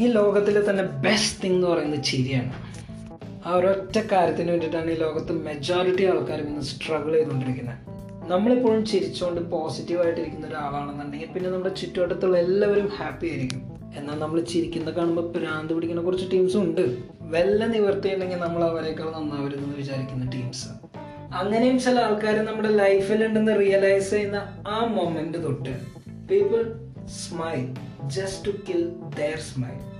ഈ ലോകത്തിലെ തന്നെ ബെസ്റ്റ് തിങ് എന്ന് പറയുന്നത് ചിരിയാണ്. ആ ഒരൊറ്റ കാര്യത്തിന് വേണ്ടിയിട്ടാണ് ഈ ലോകത്ത് മെജോറിറ്റി ആൾക്കാരും ഇന്ന് സ്ട്രഗിൾ ചെയ്തുകൊണ്ടിരിക്കുന്നത്. നമ്മളിപ്പോഴും ചിരിച്ചുകൊണ്ട് പോസിറ്റീവായിട്ടിരിക്കുന്ന ഒരാളാണെന്നുണ്ടെങ്കിൽ പിന്നെ നമ്മുടെ ചുറ്റുവട്ടത്തുള്ള എല്ലാവരും ഹാപ്പി ആയിരിക്കും. എന്നാൽ നമ്മൾ ചിരിക്കുന്ന കാണുമ്പോൾ പ്രാന്ത് പിടിക്കുന്ന കുറച്ച് ടീംസും ഉണ്ട്. വല്ല നിവർത്തിയുണ്ടെങ്കിൽ നമ്മൾ അവരെക്കാൾ നന്നാവരുതെന്ന് വിചാരിക്കുന്ന ടീംസ് അങ്ങനെയും ചില ആൾക്കാർ നമ്മുടെ ലൈഫിലുണ്ടെന്ന് റിയലൈസ് ചെയ്യുന്ന ആ മൊമെന്റ് തൊട്ട് people smile just to kill their smile.